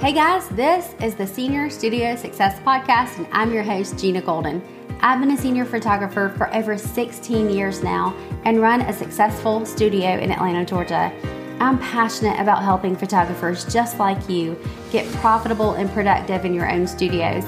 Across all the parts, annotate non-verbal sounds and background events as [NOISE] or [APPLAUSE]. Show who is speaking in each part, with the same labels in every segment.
Speaker 1: Hey guys, this is the Senior Studio Success Podcast, and I'm your host, Gina Golden. I've been a senior photographer for over 16 years now and run a successful studio in Atlanta, Georgia. I'm passionate about helping photographers just like you get profitable and productive in your own studios.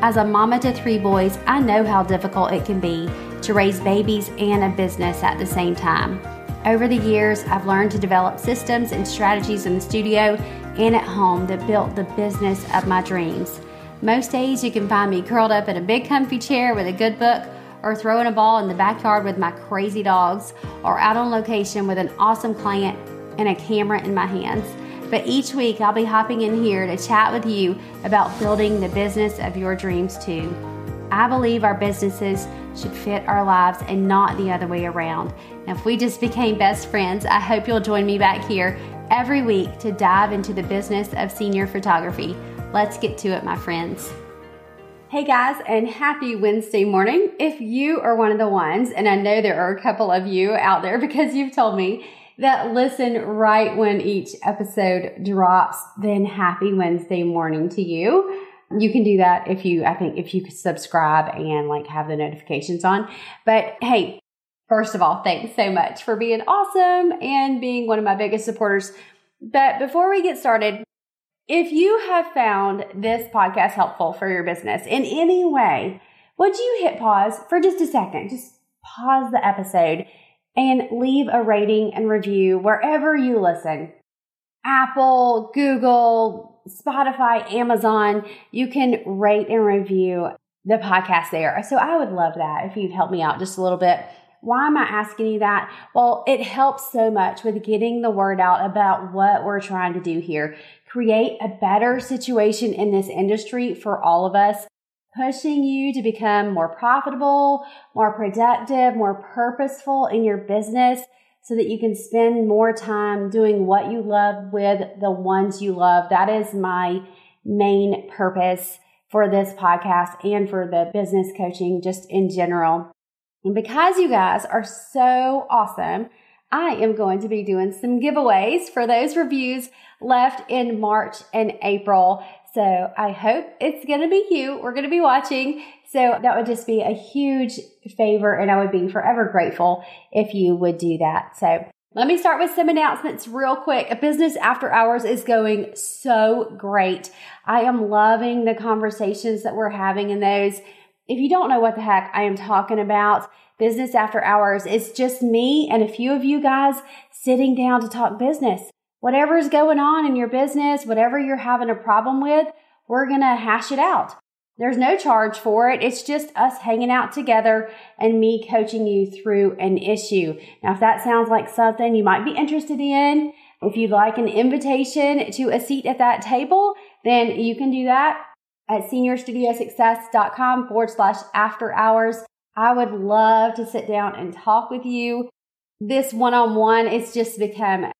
Speaker 1: As a mama to three boys, I know how difficult it can be to raise babies and a business at the same time. Over the years, I've learned to develop systems and strategies in the studio and at home that built the business of my dreams. Most days you can find me curled up in a big comfy chair with a good book or throwing a ball in the backyard with my crazy dogs or out on location with an awesome client and a camera in my hands. But each week I'll be hopping in here to chat with you about building the business of your dreams too. I believe our businesses should fit our lives and not the other way around. Now, if we just became best friends, I hope you'll join me back here every week to dive into the business of senior photography. Let's get to it, my friends. Hey guys, and happy Wednesday morning. If you are one of the ones, and I know there are a couple of you out there [LAUGHS] because you've told me that listen right when each episode drops, then happy Wednesday morning to you. You can do that if you, I think, if you subscribe and like have the notifications on. But hey, First of all, thanks so much for being awesome and being one of my biggest supporters. But before we get started, if you have found this podcast helpful for your business in any way, would you hit pause for just a second? Just pause the episode and leave a rating and review wherever you listen. Apple, Google, Spotify, Amazon, you can rate and review the podcast there. So I would love that if you'd help me out just a little bit. Why am I asking you that? Well, it helps so much with getting the word out about what we're trying to do here. Create a better situation in this industry for all of us, pushing you to become more profitable, more productive, more purposeful in your business so that you can spend more time doing what you love with the ones you love. That is my main purpose for this podcast and for the business coaching just in general. And because you guys are so awesome, I am going to be doing some giveaways for those reviews left in March and April. So I hope it's going to be you. We're going to be watching. So that would just be a huge favor and I would be forever grateful if you would do that. So let me start with some announcements real quick. Business after hours is going so great. I am loving the conversations that we're having in those. If you don't know what the heck I am talking about, business after hours, it's just me and a few of you guys sitting down to talk business. Whatever's going on in your business, whatever you're having a problem with, we're going to hash it out. There's no charge for it. It's just us hanging out together and me coaching you through an issue. Now, if that sounds like something you might be interested in, if you'd like an invitation to a seat at that table, then you can do that at seniorstudiosuccess.com forward slash after hours. I would love to sit down and talk with you. This one on one, it's just become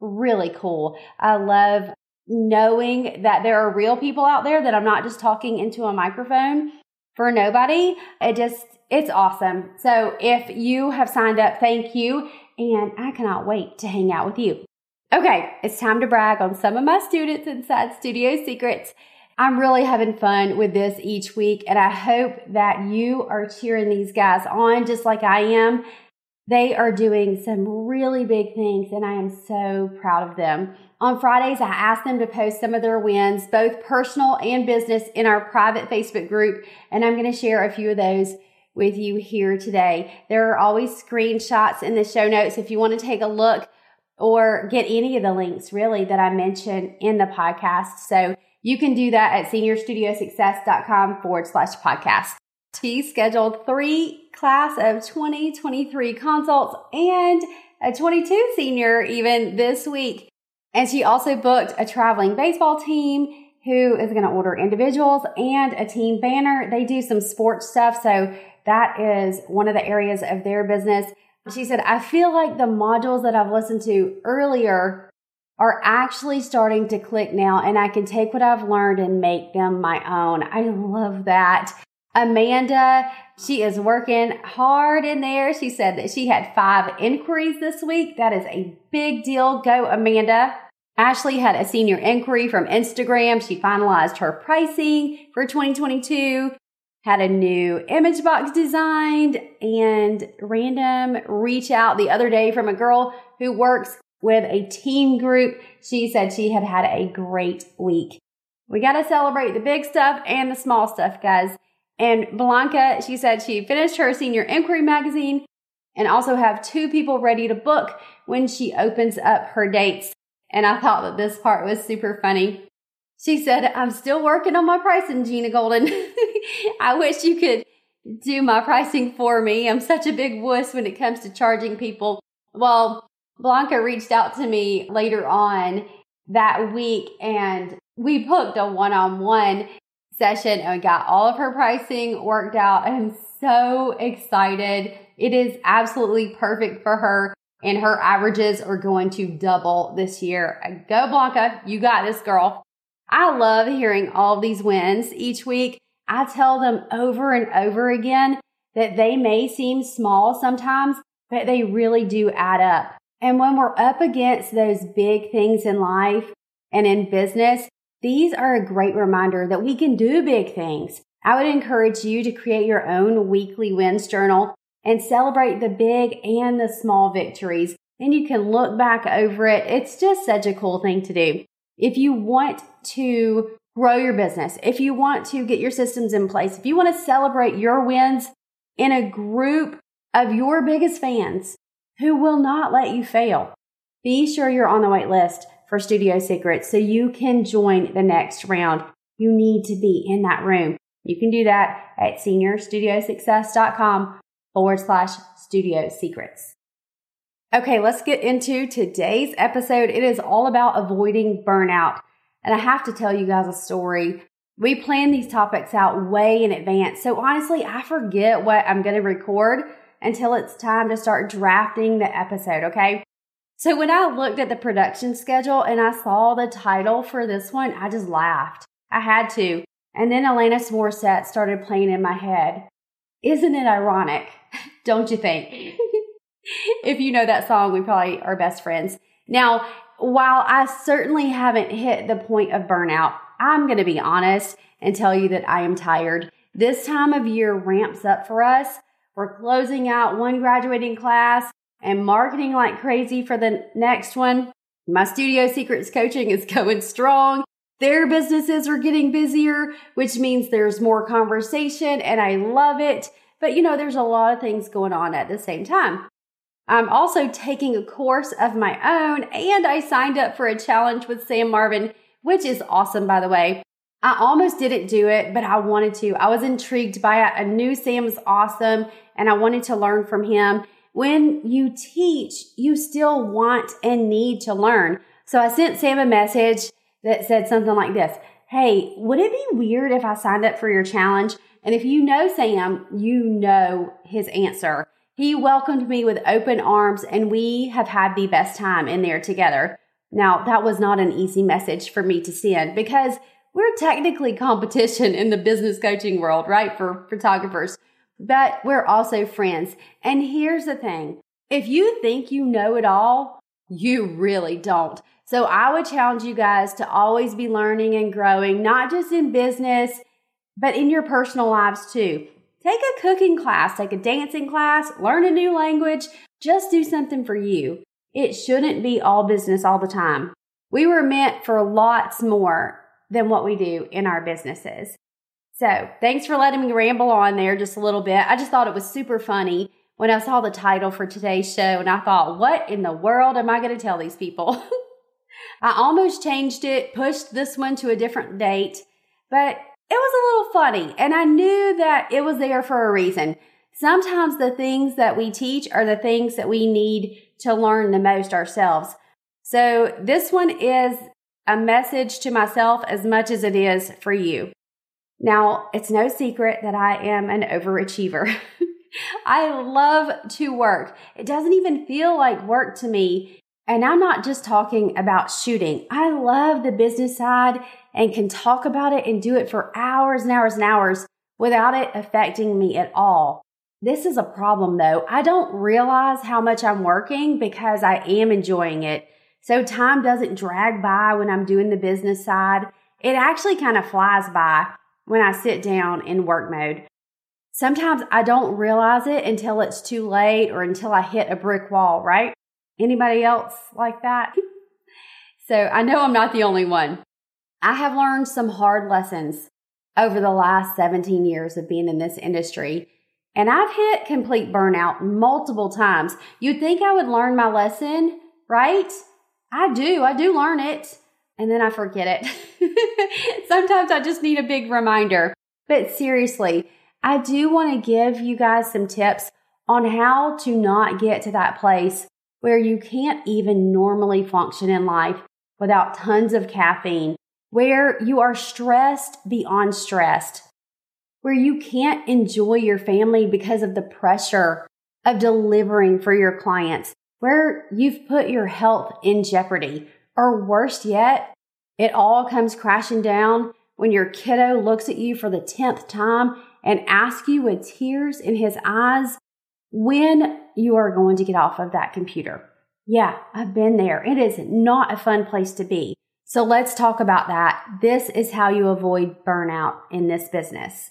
Speaker 1: really cool. I love knowing that there are real people out there that I'm not just talking into a microphone for nobody. It just, it's awesome. So if you have signed up, thank you. And I cannot wait to hang out with you. Okay, it's time to brag on some of my students inside Studio Secrets. I'm really having fun with this each week, and I hope that you are cheering these guys on just like I am. They are doing some really big things, and I am so proud of them. On Fridays, I ask them to post some of their wins, both personal and business, in our private Facebook group, and I'm going to share a few of those with you here today. There are always screenshots in the show notes if you want to take a look or get any of the links really that I mentioned in the podcast. So you can do that at seniorstudiosuccess.com forward slash podcast. She scheduled three class of 2023 consults and a 22 senior even this week. And she also booked a traveling baseball team who is going to order individuals and a team banner. They do some sports stuff. So that is one of the areas of their business. She said, I feel like the modules that I've listened to earlier are actually starting to click now and I can take what I've learned and make them my own. I love that. Amanda, she is working hard in there. She said that she had five inquiries this week. That is a big deal. Go, Amanda. Ashley had a senior inquiry from Instagram. She finalized her pricing for 2022, had a new image box designed, and random reach out the other day from a girl who works with a team group. She said she had had a great week. We got to celebrate the big stuff and the small stuff, guys. And Blanca, she said she finished her senior inquiry magazine and also have two people ready to book when she opens up her dates. And I thought that this part was super funny. She said, I'm still working on my pricing, Gina Golden. [LAUGHS] I wish you could do my pricing for me. I'm such a big wuss when it comes to charging people. Well, Blanca reached out to me later on that week and we booked a one on one session and got all of her pricing worked out. I'm so excited. It is absolutely perfect for her and her averages are going to double this year. Go Blanca, you got this girl. I love hearing all these wins each week. I tell them over and over again that they may seem small sometimes, but they really do add up. And when we're up against those big things in life and in business, these are a great reminder that we can do big things. I would encourage you to create your own weekly wins journal and celebrate the big and the small victories. And you can look back over it. It's just such a cool thing to do. If you want to grow your business, if you want to get your systems in place, if you want to celebrate your wins in a group of your biggest fans who will not let you fail, be sure you're on the wait list for Studio Secrets so you can join the next round. You need to be in that room. You can do that at seniorstudiosuccess.com forward slash studio secrets. Okay, let's get into today's episode. It is all about avoiding burnout. And I have to tell you guys a story. We plan these topics out way in advance. So honestly, I forget what I'm going to record until it's time to start drafting the episode. Okay. So when I looked at the production schedule and I saw the title for this one, I just laughed. I had to. And then Alanis Morissette started playing in my head. Isn't it ironic? [LAUGHS] Don't you think? [LAUGHS] if you know that song, we probably are best friends. Now, while I certainly haven't hit the point of burnout, I'm going to be honest and tell you that I am tired. This time of year ramps up for us. We're closing out one graduating class and marketing like crazy for the next one. My studio secrets coaching is [LAUGHS] going strong. Their businesses are getting busier, which means there's more conversation and I love it. But you know, there's a lot of things going on at the same time. I'm also taking a course of my own and I signed up for a challenge with Sam Marvin, which is awesome, by the way. I almost didn't do it, but I wanted to. I was intrigued by it. I knew Sam was awesome and I wanted to learn from him. When you teach, you still want and need to learn. So I sent Sam a message that said something like this Hey, would it be weird if I signed up for your challenge? And if you know Sam, you know his answer. He welcomed me with open arms, and we have had the best time in there together. Now, that was not an easy message for me to send because we're technically competition in the business coaching world, right? For photographers, but we're also friends. And here's the thing if you think you know it all, you really don't. So I would challenge you guys to always be learning and growing, not just in business, but in your personal lives too. Take a cooking class, take a dancing class, learn a new language, just do something for you. It shouldn't be all business all the time. We were meant for lots more than what we do in our businesses. So thanks for letting me ramble on there just a little bit. I just thought it was super funny when I saw the title for today's show and I thought, what in the world am I going to tell these people? [LAUGHS] I almost changed it, pushed this one to a different date, but it was a little funny and I knew that it was there for a reason. Sometimes the things that we teach are the things that we need to learn the most ourselves. So this one is a message to myself as much as it is for you. Now, it's no secret that I am an overachiever. [LAUGHS] I love to work. It doesn't even feel like work to me. And I'm not just talking about shooting. I love the business side and can talk about it and do it for hours and hours and hours without it affecting me at all. This is a problem though. I don't realize how much I'm working because I am enjoying it. So time doesn't drag by when I'm doing the business side. It actually kind of flies by when I sit down in work mode. Sometimes I don't realize it until it's too late or until I hit a brick wall, right? Anybody else like that? [LAUGHS] so I know I'm not the only one. I have learned some hard lessons over the last 17 years of being in this industry. And I've hit complete burnout multiple times. You'd think I would learn my lesson, right? I do. I do learn it. And then I forget it. [LAUGHS] Sometimes I just need a big reminder. But seriously, I do want to give you guys some tips on how to not get to that place where you can't even normally function in life without tons of caffeine, where you are stressed beyond stressed, where you can't enjoy your family because of the pressure of delivering for your clients, where you've put your health in jeopardy, or worse yet, it all comes crashing down when your kiddo looks at you for the 10th time and asks you with tears in his eyes when you are going to get off of that computer. Yeah, I've been there. It is not a fun place to be. So let's talk about that. This is how you avoid burnout in this business.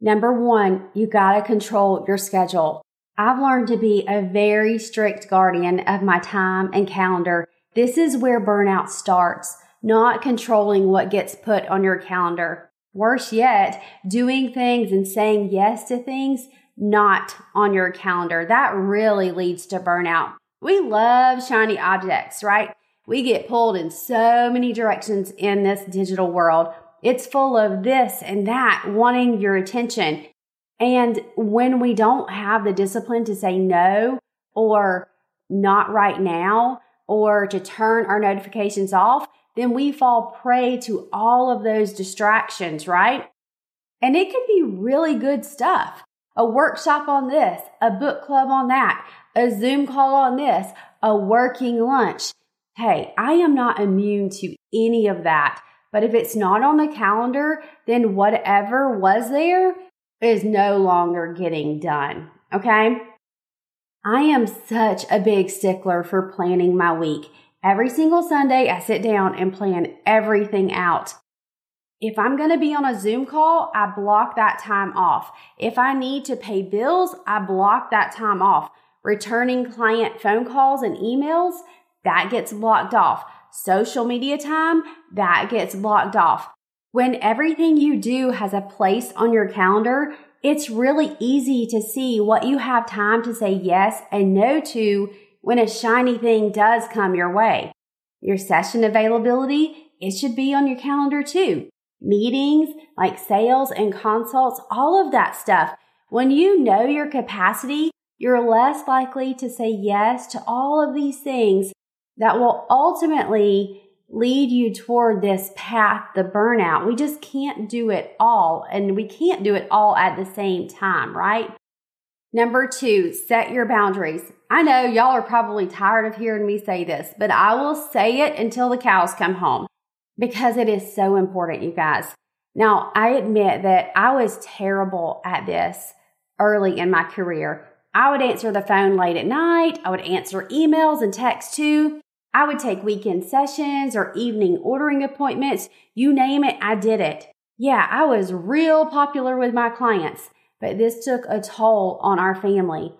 Speaker 1: Number one, you got to control your schedule. I've learned to be a very strict guardian of my time and calendar. This is where burnout starts, not controlling what gets put on your calendar. Worse yet, doing things and saying yes to things not on your calendar. That really leads to burnout. We love shiny objects, right? We get pulled in so many directions in this digital world. It's full of this and that wanting your attention. And when we don't have the discipline to say no or not right now or to turn our notifications off, then we fall prey to all of those distractions, right? And it can be really good stuff. A workshop on this, a book club on that, a Zoom call on this, a working lunch. Hey, I am not immune to any of that. But if it's not on the calendar, then whatever was there is no longer getting done. Okay. I am such a big stickler for planning my week. Every single Sunday, I sit down and plan everything out. If I'm going to be on a Zoom call, I block that time off. If I need to pay bills, I block that time off. Returning client phone calls and emails, that gets blocked off. Social media time, that gets blocked off. When everything you do has a place on your calendar, it's really easy to see what you have time to say yes and no to when a shiny thing does come your way. Your session availability, it should be on your calendar too. Meetings like sales and consults, all of that stuff. When you know your capacity, you're less likely to say yes to all of these things that will ultimately lead you toward this path, the burnout. We just can't do it all, and we can't do it all at the same time, right? Number two, set your boundaries. I know y'all are probably tired of hearing me say this, but I will say it until the cows come home because it is so important, you guys. Now, I admit that I was terrible at this early in my career. I would answer the phone late at night. I would answer emails and texts too. I would take weekend sessions or evening ordering appointments. You name it, I did it. Yeah, I was real popular with my clients, but this took a toll on our family.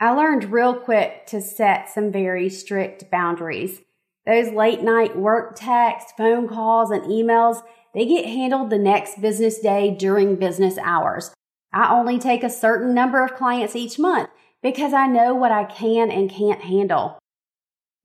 Speaker 1: I learned real quick to set some very strict boundaries. Those late night work texts, phone calls, and emails, they get handled the next business day during business hours. I only take a certain number of clients each month because I know what I can and can't handle.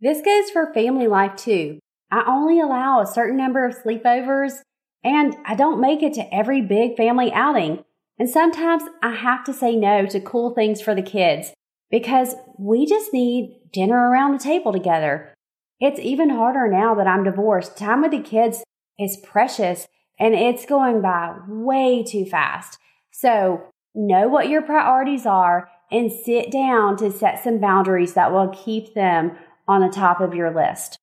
Speaker 1: This goes for family life too. I only allow a certain number of sleepovers and I don't make it to every big family outing. And sometimes I have to say no to cool things for the kids because we just need dinner around the table together. It's even harder now that I'm divorced. Time with the kids is precious and it's going by way too fast. So know what your priorities are and sit down to set some boundaries that will keep them on the top of your list.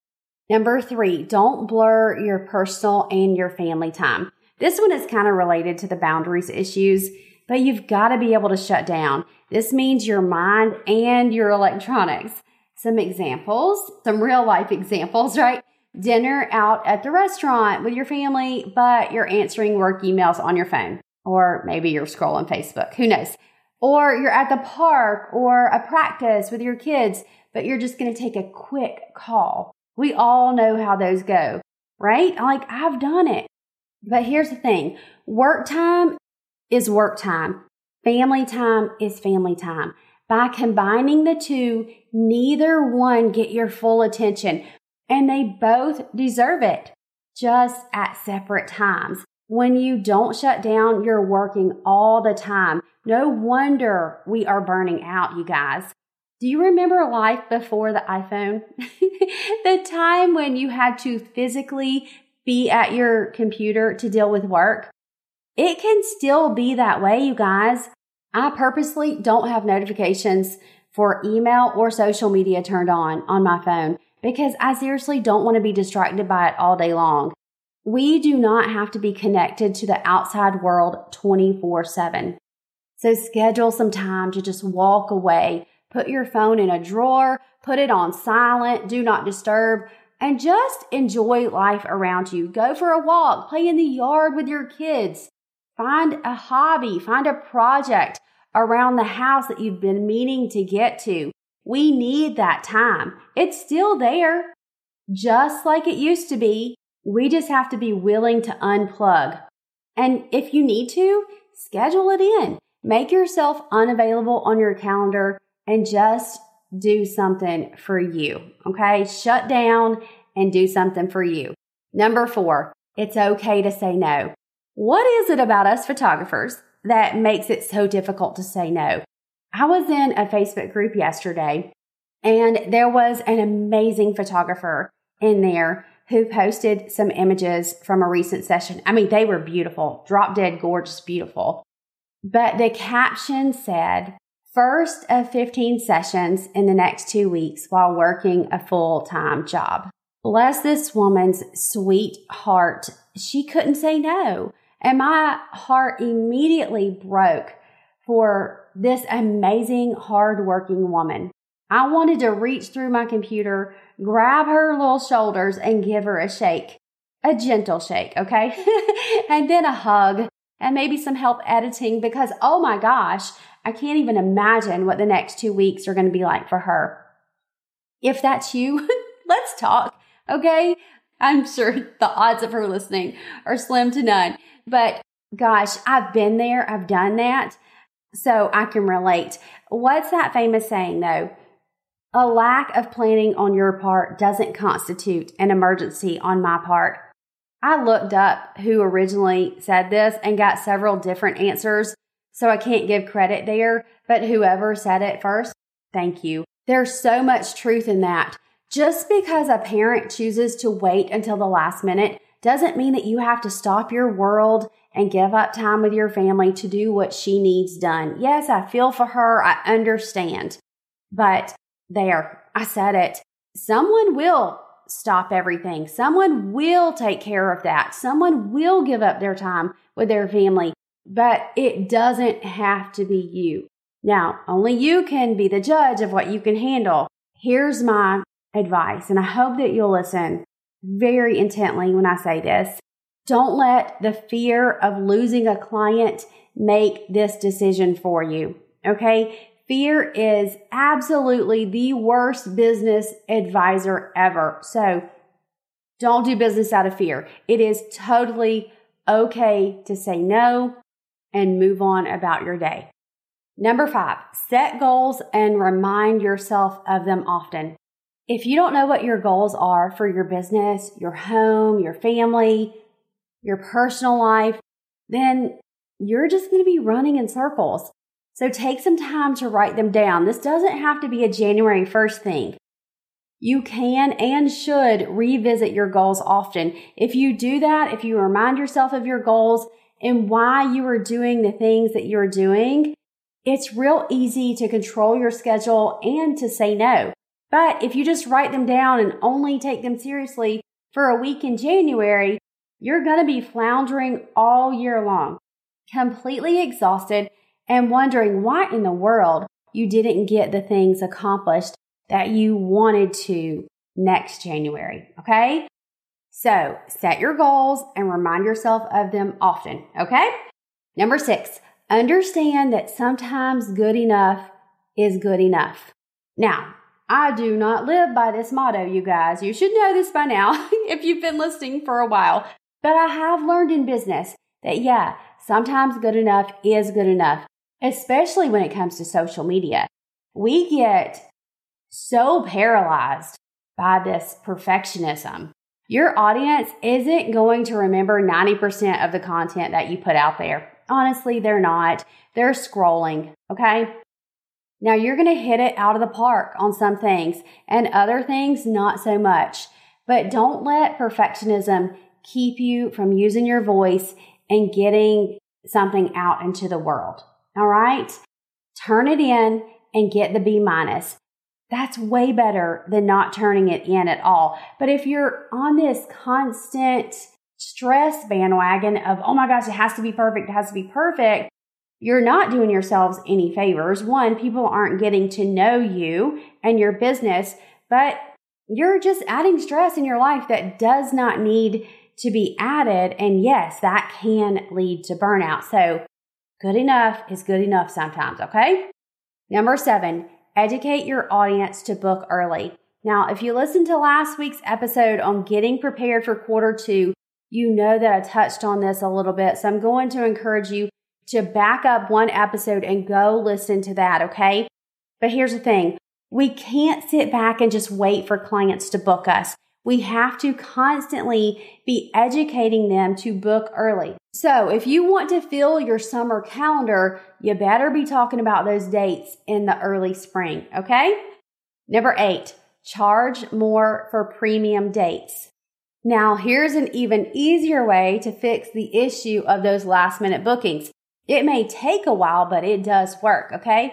Speaker 1: Number three, don't blur your personal and your family time. This one is kind of related to the boundaries issues, but you've got to be able to shut down. This means your mind and your electronics. Some examples, some real life [LAUGHS] examples, right? Dinner out at the restaurant with your family, but you're answering work emails on your phone, or maybe you're scrolling Facebook. Who knows? Or you're at the park or a practice with your kids, but you're just going to take a quick call. We all know how those go, right? Like I've done it. But here's the thing work time is work time, family time is family time. By combining the two, neither one get your full attention and they both deserve it just at separate times. When you don't shut down, you're working all the time. No wonder we are burning out, you guys. Do you remember life before the iPhone? [LAUGHS] the time when you had to physically be at your computer to deal with work? It can still be that way, you guys. I purposely don't have notifications for email or social media turned on on my phone because I seriously don't want to be distracted by it all day long. We do not have to be connected to the outside world 24 7. So schedule some time to just walk away, put your phone in a drawer, put it on silent, do not disturb, and just enjoy life around you. Go for a walk, play in the yard with your kids, find a hobby, find a project around the house that you've been meaning to get to. We need that time. It's still there, just like it used to be. We just have to be willing to unplug. And if you need to, schedule it in. Make yourself unavailable on your calendar and just do something for you. Okay. Shut down and do something for you. Number four, it's okay to say no. What is it about us photographers that makes it so difficult to say no. I was in a Facebook group yesterday and there was an amazing photographer in there who posted some images from a recent session. I mean, they were beautiful, drop dead gorgeous, beautiful. But the caption said, first of 15 sessions in the next two weeks while working a full time job. Bless this woman's sweet heart. She couldn't say no. And my heart immediately broke for this amazing, hardworking woman. I wanted to reach through my computer, grab her little shoulders, and give her a shake. A gentle shake, okay? [LAUGHS] and then a hug and maybe some help editing because, oh my gosh, I can't even imagine what the next two weeks are going to be like for her. If that's you, [LAUGHS] let's talk, okay? I'm sure the odds of her listening are slim to none. But gosh, I've been there, I've done that, so I can relate. What's that famous saying though? A lack of planning on your part doesn't constitute an emergency on my part. I looked up who originally said this and got several different answers, so I can't give credit there, but whoever said it first, thank you. There's so much truth in that. Just because a parent chooses to wait until the last minute doesn't mean that you have to stop your world and give up time with your family to do what she needs done. Yes, I feel for her. I understand. But there, I said it. Someone will stop everything. Someone will take care of that. Someone will give up their time with their family, but it doesn't have to be you. Now, only you can be the judge of what you can handle. Here's my advice, and I hope that you'll listen very intently when I say this. Don't let the fear of losing a client make this decision for you. Okay. Fear is absolutely the worst business advisor ever. So don't do business out of fear. It is totally okay to say no and move on about your day. Number five, set goals and remind yourself of them often. If you don't know what your goals are for your business, your home, your family, your personal life, then you're just going to be running in circles. So take some time to write them down. This doesn't have to be a January 1st thing. You can and should revisit your goals often. If you do that, if you remind yourself of your goals and why you are doing the things that you're doing, it's real easy to control your schedule and to say no. But if you just write them down and only take them seriously for a week in January, you're going to be floundering all year long, completely exhausted and wondering why in the world you didn't get the things accomplished that you wanted to next January. Okay. So set your goals and remind yourself of them often. Okay. Number six, understand that sometimes good enough is good enough. Now, I do not live by this motto, you guys. You should know this by now [LAUGHS] if you've been listening for a while. But I have learned in business that, yeah, sometimes good enough is good enough, especially when it comes to social media. We get so paralyzed by this perfectionism. Your audience isn't going to remember 90% of the content that you put out there. Honestly, they're not. They're scrolling, okay? Now you're going to hit it out of the park on some things and other things not so much. But don't let perfectionism keep you from using your voice and getting something out into the world. All right? Turn it in and get the B minus. That's way better than not turning it in at all. But if you're on this constant stress bandwagon of, oh my gosh, it has to be perfect, it has to be perfect, you're not doing yourselves any favors. One, people aren't getting to know you and your business, but you're just adding stress in your life that does not need to be added. And yes, that can lead to burnout. So good enough is good enough sometimes. Okay. Number seven, educate your audience to book early. Now, if you listened to last week's episode on getting prepared for quarter two, you know that I touched on this a little bit. So I'm going to encourage you to back up one episode and go listen to that, okay? But here's the thing we can't sit back and just wait for clients to book us. We have to constantly be educating them to book early. So if you want to fill your summer calendar, you better be talking about those dates in the early spring, okay? Number eight, charge more for premium dates. Now, here's an even easier way to fix the issue of those last minute bookings. It may take a while, but it does work, okay?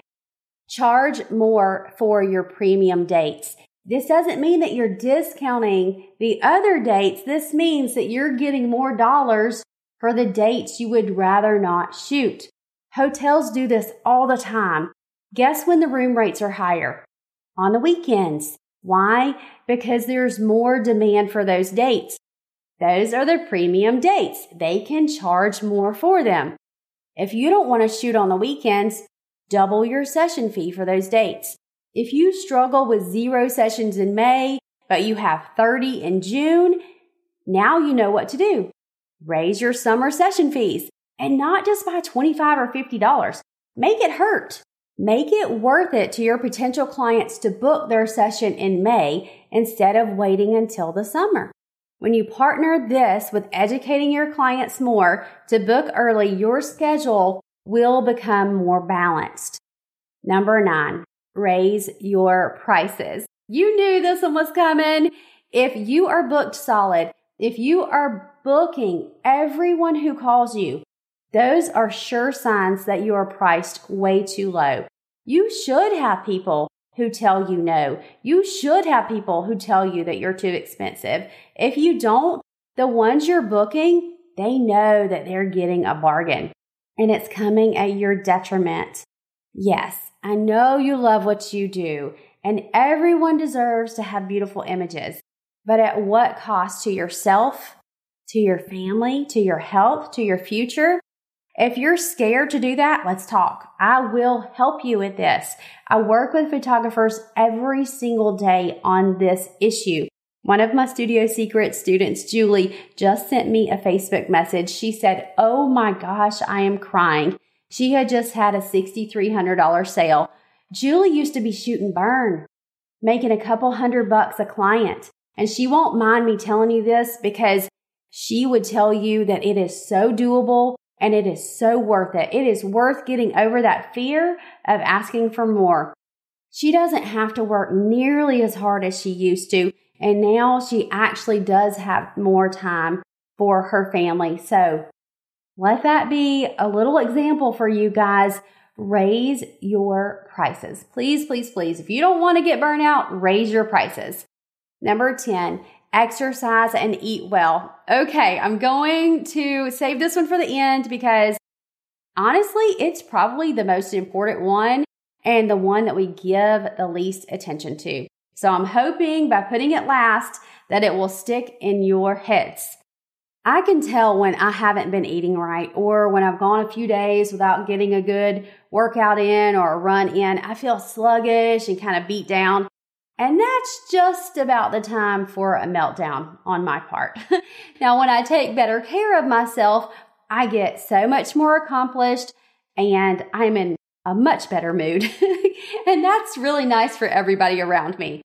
Speaker 1: Charge more for your premium dates. This doesn't mean that you're discounting the other dates. This means that you're getting more dollars for the dates you would rather not shoot. Hotels do this all the time. Guess when the room rates are higher? On the weekends. Why? Because there's more demand for those dates. Those are the premium dates. They can charge more for them. If you don't want to shoot on the weekends, double your session fee for those dates. If you struggle with zero sessions in May, but you have 30 in June, now you know what to do. Raise your summer session fees and not just by 25 or $50. Make it hurt. Make it worth it to your potential clients to book their session in May instead of waiting until the summer. When you partner this with educating your clients more to book early, your schedule will become more balanced. Number nine, raise your prices. You knew this one was coming. If you are booked solid, if you are booking everyone who calls you, those are sure signs that you are priced way too low. You should have people who tell you no. You should have people who tell you that you're too expensive. If you don't, the ones you're booking, they know that they're getting a bargain and it's coming at your detriment. Yes, I know you love what you do and everyone deserves to have beautiful images, but at what cost to yourself, to your family, to your health, to your future? If you're scared to do that, let's talk. I will help you with this. I work with photographers every single day on this issue. One of my Studio Secret students, Julie, just sent me a Facebook message. She said, Oh my gosh, I am crying. She had just had a $6,300 sale. Julie used to be shooting burn, making a couple hundred bucks a client. And she won't mind me telling you this because she would tell you that it is so doable and it is so worth it. It is worth getting over that fear of asking for more. She doesn't have to work nearly as hard as she used to. And now she actually does have more time for her family. So let that be a little example for you guys. Raise your prices. Please, please, please. If you don't want to get burnt out, raise your prices. Number 10, exercise and eat well. Okay, I'm going to save this one for the end because honestly, it's probably the most important one. and the one that we give the least attention to. So I'm hoping by putting it last that it will stick in your heads. I can tell when I haven't been eating right or when I've gone a few days without getting a good workout in or a run in. I feel sluggish and kind of beat down. And that's just about the time for a meltdown on my part. [LAUGHS] now, when I take better care of myself, I get so much more accomplished and I'm in a much better mood. [LAUGHS] and that's really nice for everybody around me.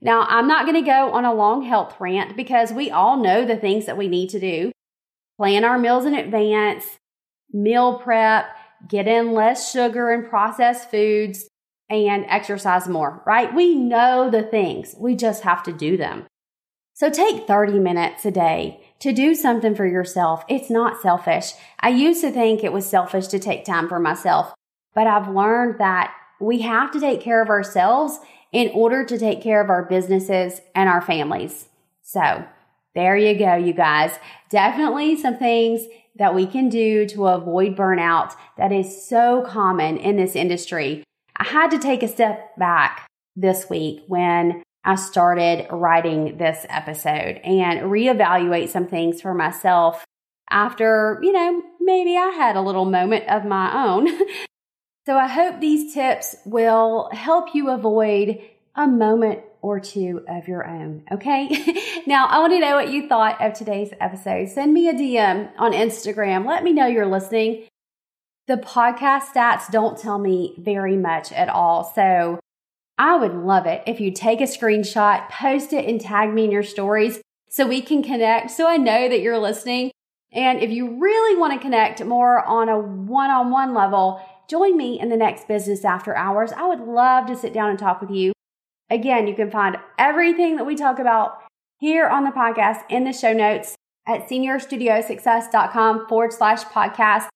Speaker 1: Now, I'm not going to go on a long health rant because we all know the things that we need to do. Plan our meals in advance, meal prep, get in less sugar and processed foods, and exercise more, right? We know the things. We just have to do them. So take 30 minutes a day to do something for yourself. It's not selfish. I used to think it was selfish to take time for myself, but I've learned that we have to take care of ourselves in order to take care of our businesses and our families. So there you go, you guys. Definitely some things that we can do to avoid burnout that is so common in this industry. I had to take a step back this week when I started writing this episode and reevaluate some things for myself after, you know, maybe I had a little moment of my own [LAUGHS] So I hope these tips will help you avoid a moment or two of your own. Okay. [LAUGHS] now I want to know what you thought of today's episode. Send me a DM on Instagram. Let me know you're listening. The podcast stats don't tell me very much at all. So I would love it if you take a screenshot, post it and tag me in your stories so we can connect. So I know that you're listening. And if you really want to connect more on a one on one level, join me in the next business after hours. I would love to sit down and talk with you. Again, you can find everything that we talk about here on the podcast in the show notes at seniorstudiosuccess.com forward slash podcast.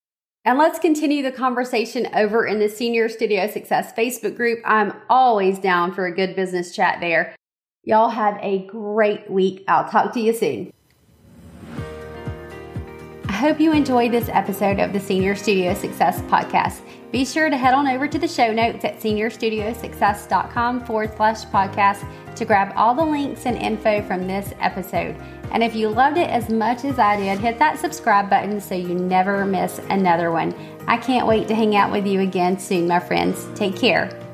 Speaker 1: And let's continue the conversation over in the Senior Studio Success Facebook group. I'm always down for a good business chat there. Y'all have a great week. I'll talk to you soon I hope you enjoyed this episode of the Senior Studio Success Podcast. Be sure to head on over to the show notes at seniorstudiosuccess.com forward slash podcast to grab all the links and info from this episode. And if you loved it as much as I did, hit that subscribe button so you never miss another one. I can't wait to hang out with you again soon, my friends. Take care.